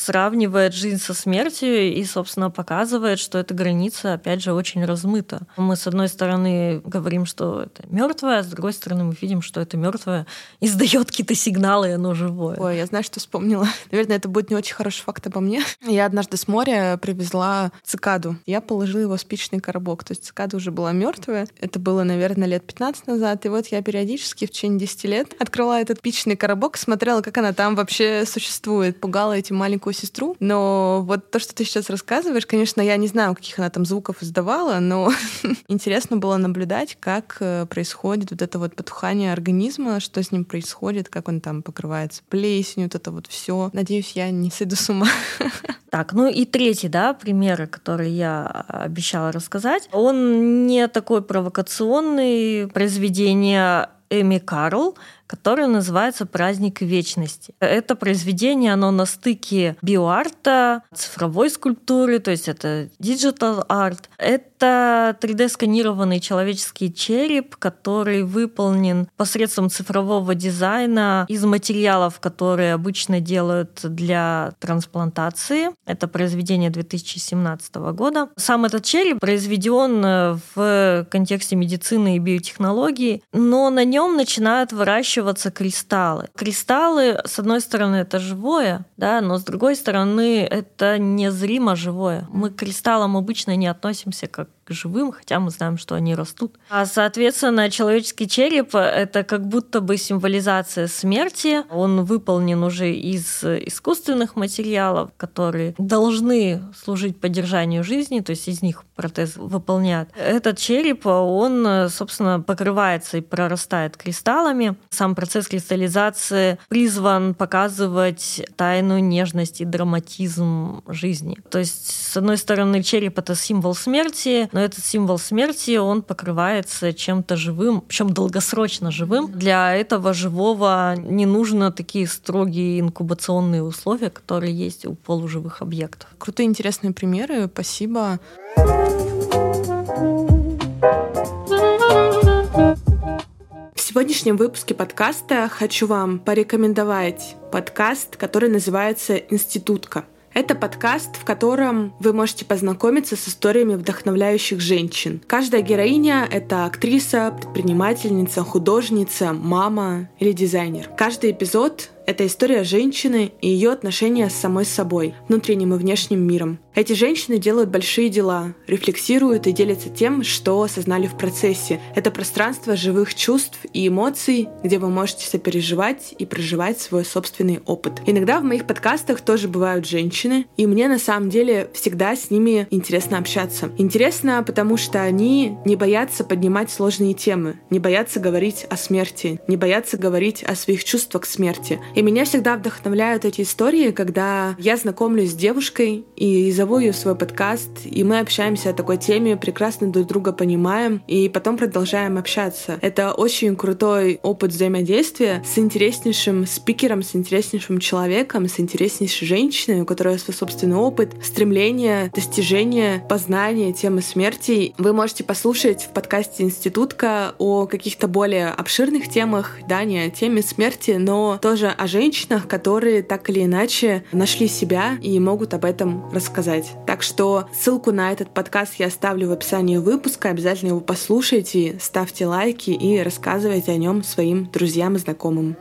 сравнивает жизнь со смертью и, собственно, показывает, что эта граница, опять же, очень размыта. Мы, с одной стороны, говорим, что это мертвое, а с другой стороны, мы видим, что это мертвое (laughs) издает какие-то сигналы, и оно живое. Ой, я знаю, что вспомнила. Наверное, это будет не очень хороший факт обо мне. Я однажды с моря привезла цикаду. Я положила его в спичный коробок. То есть цикада уже была мертвая. Это было, наверное, лет 15 назад. И вот я периодически в течение 10 лет открыла этот спичный коробок, смотрела, как она там вообще существует, пугала этим маленькую маленькую сестру, но вот то, что ты сейчас рассказываешь, конечно, я не знаю, каких она там звуков издавала, но (laughs) интересно было наблюдать, как э, происходит вот это вот потухание организма, что с ним происходит, как он там покрывается плесенью, вот это вот все. Надеюсь, я не сойду с ума. (laughs) Так, ну и третий, да, пример, который я обещала рассказать, он не такой провокационный, произведение Эми Карл, который называется «Праздник вечности». Это произведение, оно на стыке биоарта, цифровой скульптуры, то есть это digital art. Это 3D-сканированный человеческий череп, который выполнен посредством цифрового дизайна из материалов, которые обычно делают для трансплантации. Это произведение 2017 года. Сам этот череп произведен в контексте медицины и биотехнологии, но на нем начинают выращивать выращиваться кристаллы. Кристаллы, с одной стороны, это живое, да, но с другой стороны, это незримо живое. Мы к кристаллам обычно не относимся как живым, хотя мы знаем, что они растут. А, соответственно, человеческий череп — это как будто бы символизация смерти. Он выполнен уже из искусственных материалов, которые должны служить поддержанию жизни, то есть из них протез выполняют. Этот череп, он, собственно, покрывается и прорастает кристаллами. Сам процесс кристаллизации призван показывать тайну, нежность и драматизм жизни. То есть, с одной стороны, череп — это символ смерти, но этот символ смерти, он покрывается чем-то живым, причем долгосрочно живым. Для этого живого не нужно такие строгие инкубационные условия, которые есть у полуживых объектов. Крутые интересные примеры, спасибо. В сегодняшнем выпуске подкаста хочу вам порекомендовать подкаст, который называется «Институтка». Это подкаст, в котором вы можете познакомиться с историями вдохновляющих женщин. Каждая героиня — это актриса, предпринимательница, художница, мама или дизайнер. Каждый эпизод это история женщины и ее отношения с самой собой, внутренним и внешним миром. Эти женщины делают большие дела, рефлексируют и делятся тем, что осознали в процессе. Это пространство живых чувств и эмоций, где вы можете сопереживать и проживать свой собственный опыт. Иногда в моих подкастах тоже бывают женщины, и мне на самом деле всегда с ними интересно общаться. Интересно, потому что они не боятся поднимать сложные темы, не боятся говорить о смерти, не боятся говорить о своих чувствах к смерти. И меня всегда вдохновляют эти истории, когда я знакомлюсь с девушкой и зову ее в свой подкаст, и мы общаемся о такой теме, прекрасно друг друга понимаем, и потом продолжаем общаться. Это очень крутой опыт взаимодействия с интереснейшим спикером, с интереснейшим человеком, с интереснейшей женщиной, у которой свой собственный опыт, стремление, достижение, познание темы смерти. Вы можете послушать в подкасте «Институтка» о каких-то более обширных темах, да, не о теме смерти, но тоже о женщинах, которые так или иначе нашли себя и могут об этом рассказать. Так что ссылку на этот подкаст я оставлю в описании выпуска. Обязательно его послушайте, ставьте лайки и рассказывайте о нем своим друзьям и знакомым.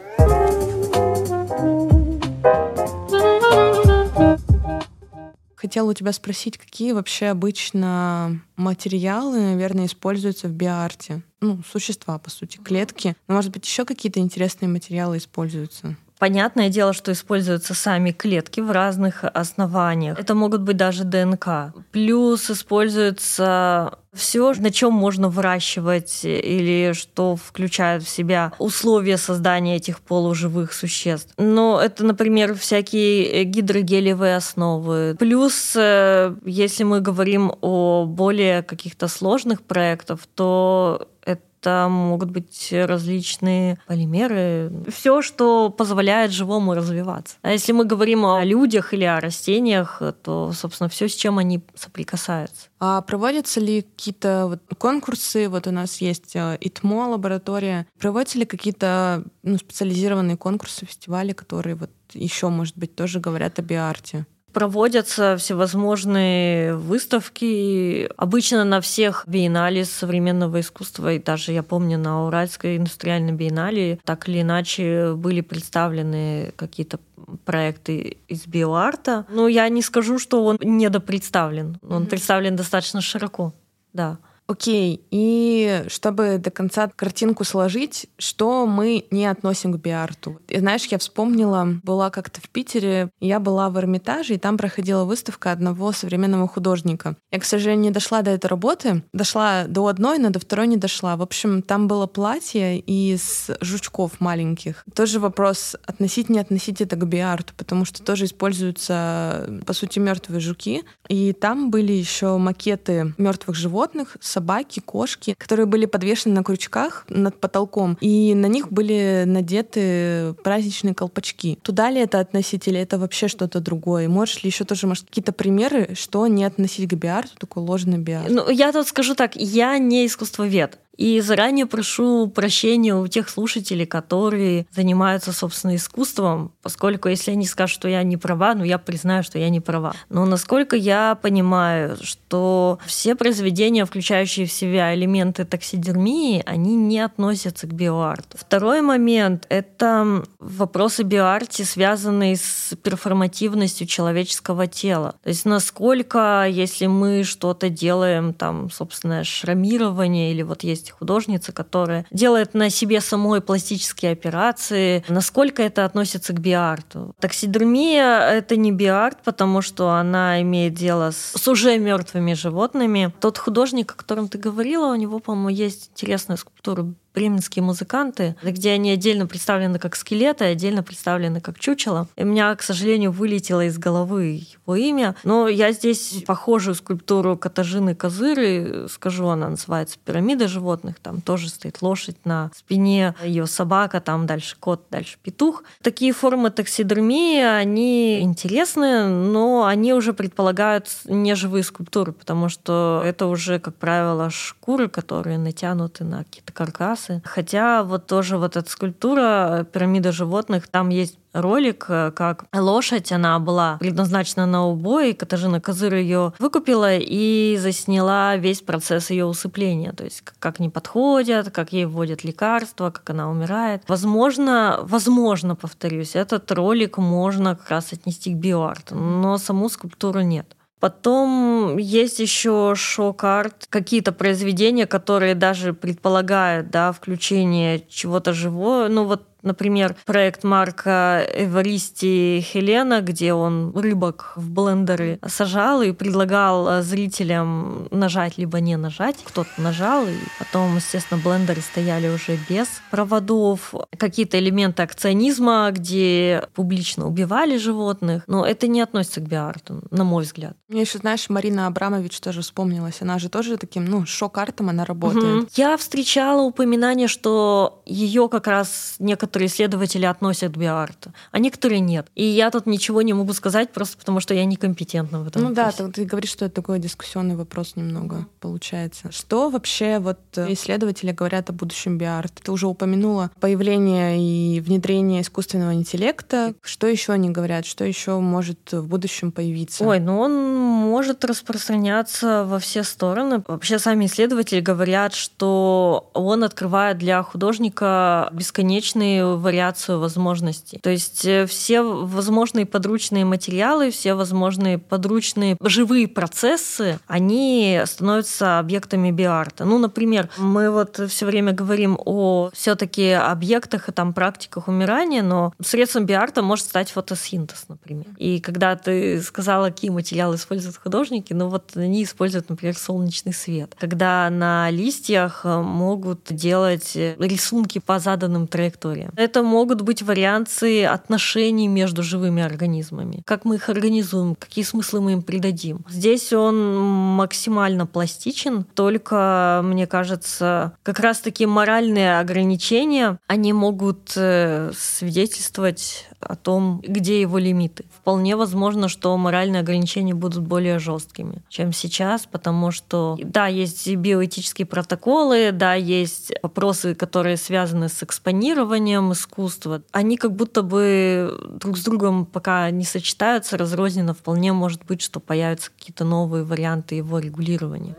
Хотела у тебя спросить, какие вообще обычно материалы, наверное, используются в биарте? Ну, существа, по сути, клетки. Но, может быть, еще какие-то интересные материалы используются? Понятное дело, что используются сами клетки в разных основаниях. Это могут быть даже ДНК. Плюс используется все, на чем можно выращивать или что включает в себя условия создания этих полуживых существ. Но это, например, всякие гидрогелевые основы. Плюс, э, если мы говорим о более каких-то сложных проектах, то это могут быть различные полимеры, все, что позволяет живому развиваться. А если мы говорим о людях или о растениях, то, собственно, все, с чем они соприкасаются. А проводятся ли какие-то вот конкурсы? Вот у нас есть э, ИТМО лаборатория. Проводятся ли какие-то ну, специализированные конкурсы, фестивали, которые вот еще, может быть, тоже говорят о биарте? Проводятся всевозможные выставки, обычно на всех биеннале современного искусства, и даже я помню на Уральской индустриальной биеннале так или иначе были представлены какие-то проекты из биоарта. Но я не скажу, что он недопредставлен. Он mm-hmm. представлен достаточно широко, да. Окей, и чтобы до конца картинку сложить, что мы не относим к биарту? И знаешь, я вспомнила, была как-то в Питере, я была в Эрмитаже, и там проходила выставка одного современного художника. Я, к сожалению, не дошла до этой работы. Дошла до одной, но до второй не дошла. В общем, там было платье из жучков маленьких. Тоже вопрос, относить, не относить это к биарту, потому что тоже используются, по сути, мертвые жуки. И там были еще макеты мертвых животных с собаки, кошки, которые были подвешены на крючках над потолком, и на них были надеты праздничные колпачки. Туда ли это относить или это вообще что-то другое? Можешь ли еще тоже, может, какие-то примеры, что не относить к биарту, такой ложный биарт? Ну, я тут скажу так, я не искусствовед. И заранее прошу прощения у тех слушателей, которые занимаются, собственно, искусством, поскольку если они скажут, что я не права, ну я признаю, что я не права. Но насколько я понимаю, что все произведения, включающие в себя элементы таксидермии, они не относятся к биоарту. Второй момент — это вопросы биоарте, связанные с перформативностью человеческого тела. То есть насколько, если мы что-то делаем, там, собственно, шрамирование или вот есть есть художница, которая делает на себе самой пластические операции. Насколько это относится к биарту? Таксидермия — это не биарт, потому что она имеет дело с, с уже мертвыми животными. Тот художник, о котором ты говорила, у него, по-моему, есть интересная скульптура бременские музыканты, где они отдельно представлены как скелеты, отдельно представлены как чучело. И у меня, к сожалению, вылетело из головы его имя. Но я здесь похожую скульптуру Катажины Козыры скажу, она называется «Пирамида животных». Там тоже стоит лошадь на спине, ее собака, там дальше кот, дальше петух. Такие формы таксидермии, они интересны, но они уже предполагают неживые скульптуры, потому что это уже, как правило, шкуры, которые натянуты на какие-то каркасы, расы. Хотя вот тоже вот эта скульптура «Пирамида животных», там есть ролик, э, как лошадь, она была предназначена на убой, Катажина Козыр ее выкупила и засняла весь процесс ее усыпления, то есть как не подходят, как ей вводят лекарства, как она умирает. Возможно, возможно, повторюсь, этот ролик можно как раз отнести к биоарту, но саму скульптуру нет. Потом есть еще шок-арт, какие-то произведения, которые даже предполагают да, включение чего-то живого. Ну вот Например, проект Марка Эваристи Хелена, где он рыбок в блендеры сажал и предлагал э, зрителям нажать либо не нажать. Кто-то нажал, и потом, естественно, блендеры стояли уже без проводов. Какие-то элементы акционизма, где публично убивали животных. Но это не относится к биарту, на мой взгляд. Мне еще, знаешь, Марина Абрамович тоже вспомнилась. Она же тоже таким, ну, шок-артом она работает. Угу. Я встречала упоминание, что ее как раз некоторые некоторые исследователи относят к биоарту, а некоторые нет. И я тут ничего не могу сказать, просто потому что я некомпетентна в этом. Ну вопросе. да, ты, ты говоришь, что это такой дискуссионный вопрос немного получается. Что вообще вот э, исследователи говорят о будущем биарта? Ты уже упомянула появление и внедрение искусственного интеллекта. Что еще они говорят? Что еще может в будущем появиться? Ой, ну он может распространяться во все стороны. Вообще сами исследователи говорят, что он открывает для художника бесконечные вариацию возможностей. То есть э, все возможные подручные материалы, все возможные подручные живые процессы, они становятся объектами биарта. Ну, например, мы вот все время говорим о все-таки объектах и там практиках умирания, но средством биарта может стать фотосинтез, например. И когда ты сказала, какие материалы используют художники, ну вот они используют, например, солнечный свет. Когда на листьях могут делать рисунки по заданным траекториям. Это могут быть варианты отношений между живыми организмами. Как мы их организуем, какие смыслы мы им придадим. Здесь он максимально пластичен, только, мне кажется, как раз-таки моральные ограничения, они могут э, свидетельствовать о том, где его лимиты. Вполне возможно, что моральные ограничения будут более жесткими, чем сейчас, потому что, да, есть биоэтические протоколы, да, есть вопросы, которые связаны с экспонированием искусства. Они как будто бы друг с другом пока не сочетаются, разрозненно. Вполне может быть, что появятся какие-то новые варианты его регулирования.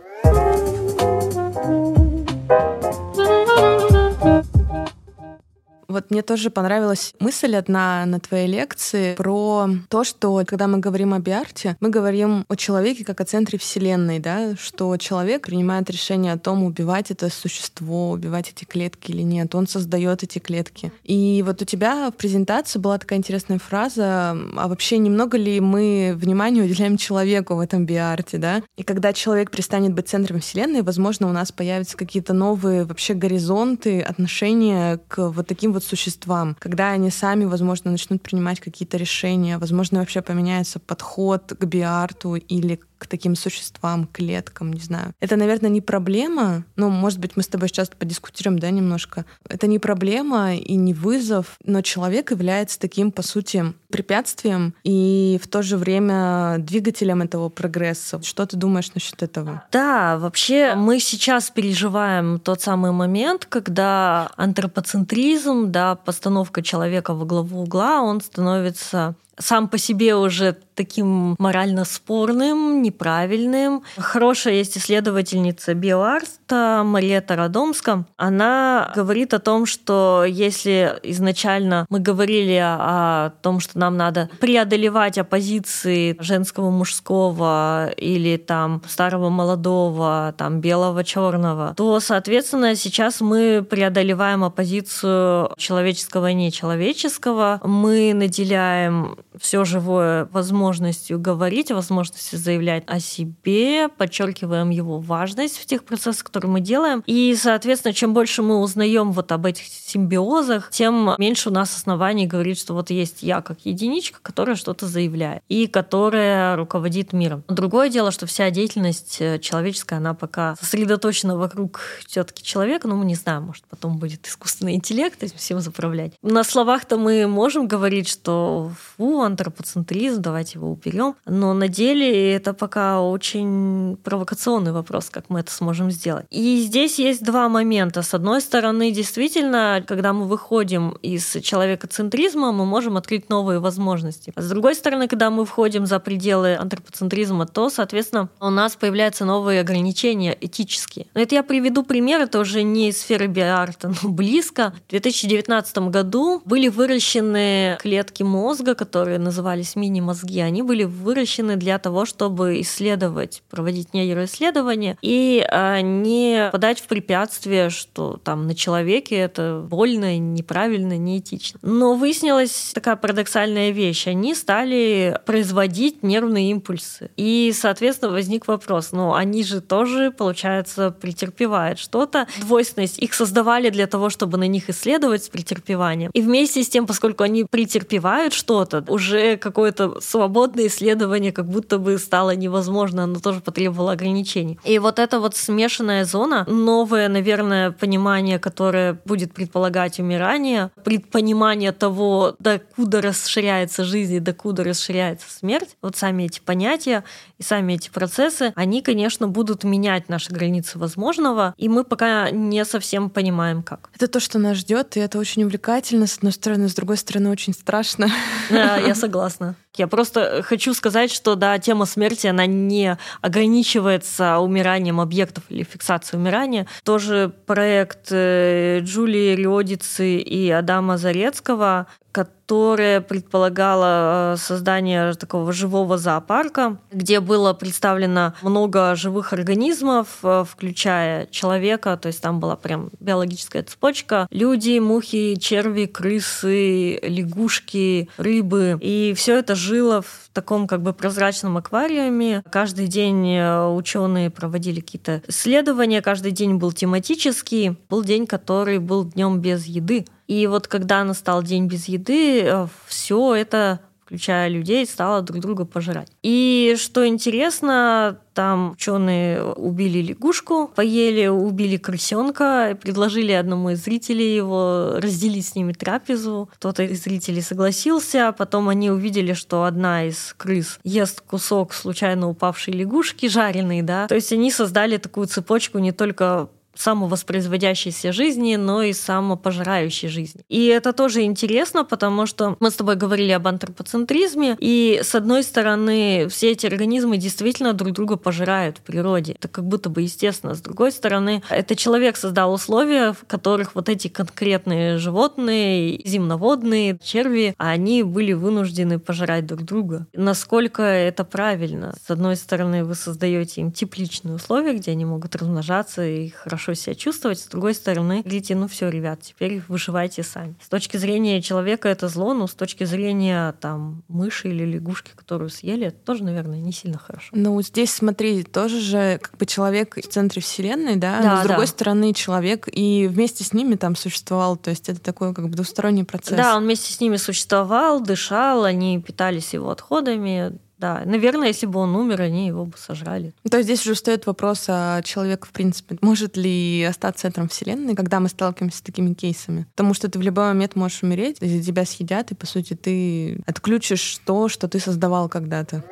Вот мне тоже понравилась мысль одна на твоей лекции про то, что когда мы говорим о биарте, мы говорим о человеке как о центре Вселенной, да, что человек принимает решение о том, убивать это существо, убивать эти клетки или нет. Он создает эти клетки. И вот у тебя в презентации была такая интересная фраза, а вообще немного ли мы внимания уделяем человеку в этом биарте, да? И когда человек перестанет быть центром Вселенной, возможно, у нас появятся какие-то новые вообще горизонты отношения к вот таким вот существам, когда они сами, возможно, начнут принимать какие-то решения, возможно, вообще поменяется подход к биарту или к таким существам, клеткам, не знаю. Это, наверное, не проблема, ну, может быть, мы с тобой сейчас подискутируем, да, немножко. Это не проблема и не вызов, но человек является таким, по сути, препятствием и в то же время двигателем этого прогресса. Что ты думаешь насчет этого? Да, вообще мы сейчас переживаем тот самый момент, когда антропоцентризм, да, постановка человека во главу угла, он становится сам по себе уже таким морально спорным, неправильным. Хорошая есть исследовательница биоарта Мариета Радомска. Она говорит о том, что если изначально мы говорили о том, что нам надо преодолевать оппозиции женского, мужского или там старого, молодого, там белого, черного, то, соответственно, сейчас мы преодолеваем оппозицию человеческого и нечеловеческого. Мы наделяем все живое возможностью говорить, возможностью заявлять о себе, подчеркиваем его важность в тех процессах, которые мы делаем. И, соответственно, чем больше мы узнаем вот об этих симбиозах, тем меньше у нас оснований говорить, что вот есть я как единичка, которая что-то заявляет и которая руководит миром. Другое дело, что вся деятельность э, человеческая, она пока сосредоточена вокруг все-таки человека, но мы не знаем, может, потом будет искусственный интеллект всем заправлять. На словах-то мы можем говорить, что фу, антропоцентризм, давайте его уберем. Но на деле это пока очень провокационный вопрос, как мы это сможем сделать. И здесь есть два момента. С одной стороны, действительно, когда мы выходим из человекоцентризма, мы можем открыть новые возможности. А с другой стороны, когда мы входим за пределы антропоцентризма, то, соответственно, у нас появляются новые ограничения этические. Но это я приведу пример, это уже не из сферы биарта, но близко. В 2019 году были выращены клетки мозга, которые которые назывались мини-мозги, они были выращены для того, чтобы исследовать, проводить нейроисследования и а, не подать в препятствие, что там на человеке это больно, неправильно, неэтично. Но выяснилась такая парадоксальная вещь. Они стали производить нервные импульсы. И, соответственно, возник вопрос, ну, они же тоже, получается, претерпевают что-то. Двойственность их создавали для того, чтобы на них исследовать с претерпеванием. И вместе с тем, поскольку они претерпевают что-то, уже какое-то свободное исследование как будто бы стало невозможно, оно тоже потребовало ограничений. И вот эта вот смешанная зона, новое, наверное, понимание, которое будет предполагать умирание, предпонимание того, докуда расширяется жизнь и докуда расширяется смерть, вот сами эти понятия и сами эти процессы, они, конечно, будут менять наши границы возможного, и мы пока не совсем понимаем, как. Это то, что нас ждет, и это очень увлекательно, с одной стороны, с другой стороны, очень страшно. Да, я согласна. Я просто хочу сказать, что да, тема смерти, она не ограничивается умиранием объектов или фиксацией умирания. Тоже проект э, Джулии Риодицы и Адама Зарецкого, которая предполагала э, создание такого живого зоопарка, где было представлено много живых организмов, э, включая человека, то есть там была прям биологическая цепочка. Люди, мухи, черви, крысы, лягушки, рыбы. И все это жило в таком как бы прозрачном аквариуме. Каждый день э, ученые проводили какие-то исследования, каждый день был тематический. Был день, который был днем без еды. И вот когда настал день без еды, э, все это включая людей, стало друг друга пожирать. И что интересно, там ученые убили лягушку, поели, убили крысенка, предложили одному из зрителей его разделить с ними трапезу. Кто-то из зрителей согласился, а потом они увидели, что одна из крыс ест кусок случайно упавшей лягушки, жареный, да. То есть они создали такую цепочку не только самовоспроизводящейся жизни, но и самопожирающей жизни. И это тоже интересно, потому что мы с тобой говорили об антропоцентризме, и с одной стороны, все эти организмы действительно друг друга пожирают в природе. Это как будто бы естественно. С другой стороны, это человек создал условия, в которых вот эти конкретные животные, земноводные, черви, они были вынуждены пожирать друг друга. Насколько это правильно? С одной стороны, вы создаете им тепличные условия, где они могут размножаться и хорошо хорошо себя чувствовать. С другой стороны, говорите, ну все, ребят, теперь выживайте сами. С точки зрения человека это зло, но с точки зрения там мыши или лягушки, которую съели, это тоже, наверное, не сильно хорошо. Ну, здесь, смотри, тоже же как бы человек в центре Вселенной, да, да но с другой да. стороны человек и вместе с ними там существовал, то есть это такой как бы двусторонний процесс. Да, он вместе с ними существовал, дышал, они питались его отходами, да, наверное, если бы он умер, они его бы сожрали. То есть здесь уже встает вопрос, а человек, в принципе, может ли остаться центром Вселенной, когда мы сталкиваемся с такими кейсами? Потому что ты в любой момент можешь умереть, если тебя съедят, и, по сути, ты отключишь то, что ты создавал когда-то.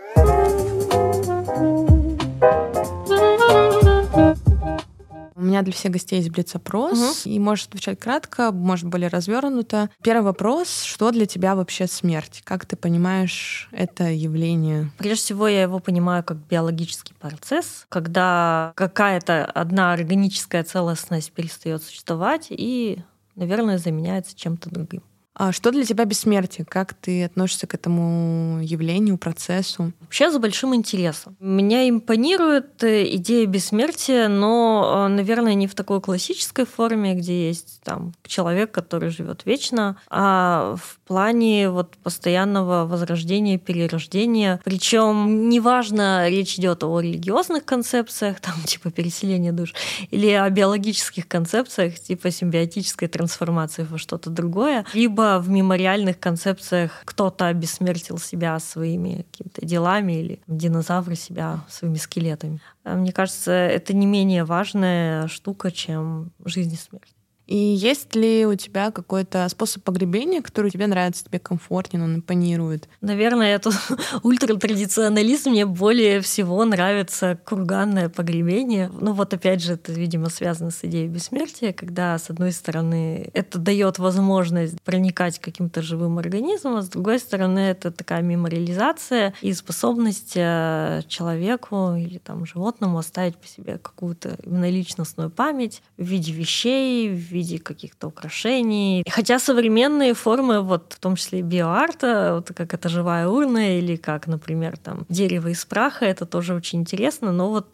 У меня для всех гостей есть блиц-опрос, угу. и можешь отвечать кратко, может более развернуто. Первый вопрос: что для тебя вообще смерть? Как ты понимаешь это явление? Прежде всего, я его понимаю как биологический процесс, когда какая-то одна органическая целостность перестает существовать и, наверное, заменяется чем-то другим. А что для тебя бессмертие? Как ты относишься к этому явлению, процессу? Вообще за большим интересом. Меня импонирует э, идея бессмертия, но, э, наверное, не в такой классической форме, где есть там человек, который живет вечно, а в плане вот постоянного возрождения, перерождения. Причем неважно, речь идет о религиозных концепциях, (laughs) там типа переселения душ, или о биологических концепциях, типа симбиотической трансформации во что-то другое, либо в мемориальных концепциях кто-то обессмертил себя своими какими-то делами или динозавры себя своими скелетами. Мне кажется, это не менее важная штука, чем жизнь и смерть. И есть ли у тебя какой-то способ погребения, который тебе нравится, тебе комфортен, он импонирует? Наверное, это (laughs) ультратрадиционализм. Мне более всего нравится курганное погребение. Ну вот опять же, это, видимо, связано с идеей бессмертия, когда, с одной стороны, это дает возможность проникать каким-то живым организмом, а с другой стороны, это такая мемориализация и способность э, человеку или там животному оставить по себе какую-то именно личностную память в виде вещей, в виде каких-то украшений. Хотя современные формы, вот в том числе биоарта, вот как это живая урна или как, например, там дерево из праха, это тоже очень интересно, но вот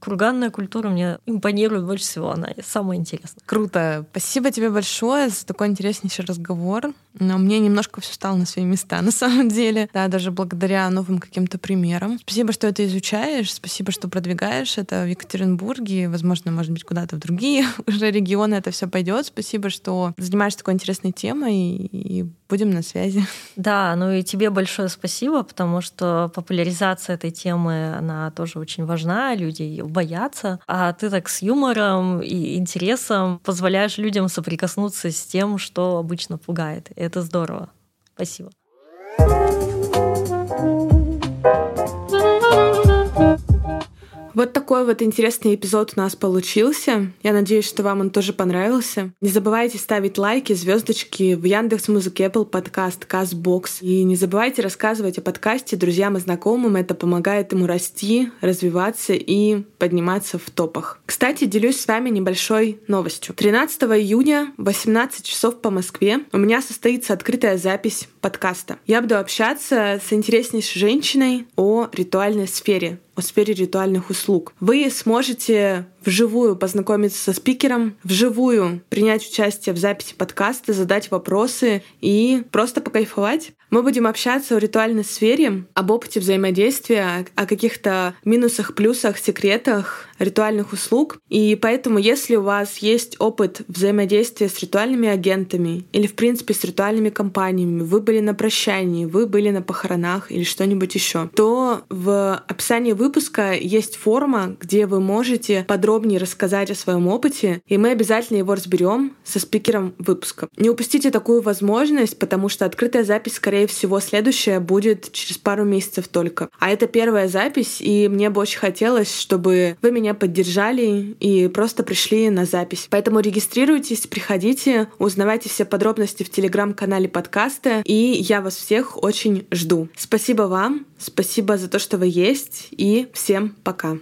курганная культура мне импонирует больше всего, она самая интересная. Круто. Спасибо тебе большое за такой интереснейший разговор. Но мне немножко все стало на свои места, на самом деле. Да, даже благодаря новым каким-то примерам. Спасибо, что это изучаешь, спасибо, что продвигаешь это в Екатеринбурге, возможно, может быть, куда-то в другие (laughs) уже регионы это все пойдет идет. Спасибо, что занимаешься такой интересной темой, и будем на связи. Да, ну и тебе большое спасибо, потому что популяризация этой темы, она тоже очень важна, люди боятся, а ты так с юмором и интересом позволяешь людям соприкоснуться с тем, что обычно пугает. И это здорово. Спасибо. Вот такой вот интересный эпизод у нас получился. Я надеюсь, что вам он тоже понравился. Не забывайте ставить лайки, звездочки в Яндекс Музыке, Apple Podcast, Castbox. И не забывайте рассказывать о подкасте друзьям и знакомым. Это помогает ему расти, развиваться и подниматься в топах. Кстати, делюсь с вами небольшой новостью. 13 июня в 18 часов по Москве у меня состоится открытая запись подкаста. Я буду общаться с интереснейшей женщиной о ритуальной сфере, о сфере ритуальных услуг. Вы сможете вживую познакомиться со спикером, вживую принять участие в записи подкаста, задать вопросы и просто покайфовать. Мы будем общаться о ритуальной сфере, об опыте взаимодействия, о каких-то минусах, плюсах, секретах ритуальных услуг. И поэтому, если у вас есть опыт взаимодействия с ритуальными агентами или, в принципе, с ритуальными компаниями, вы были на прощании, вы были на похоронах или что-нибудь еще, то в описании выпуска есть форма, где вы можете подробнее рассказать о своем опыте, и мы обязательно его разберем со спикером выпуска. Не упустите такую возможность, потому что открытая запись, скорее всего, следующая будет через пару месяцев только. А это первая запись, и мне бы очень хотелось, чтобы вы меня поддержали и просто пришли на запись. Поэтому регистрируйтесь, приходите, узнавайте все подробности в телеграм-канале подкаста, и я вас всех очень жду. Спасибо вам, спасибо за то, что вы есть, и всем пока.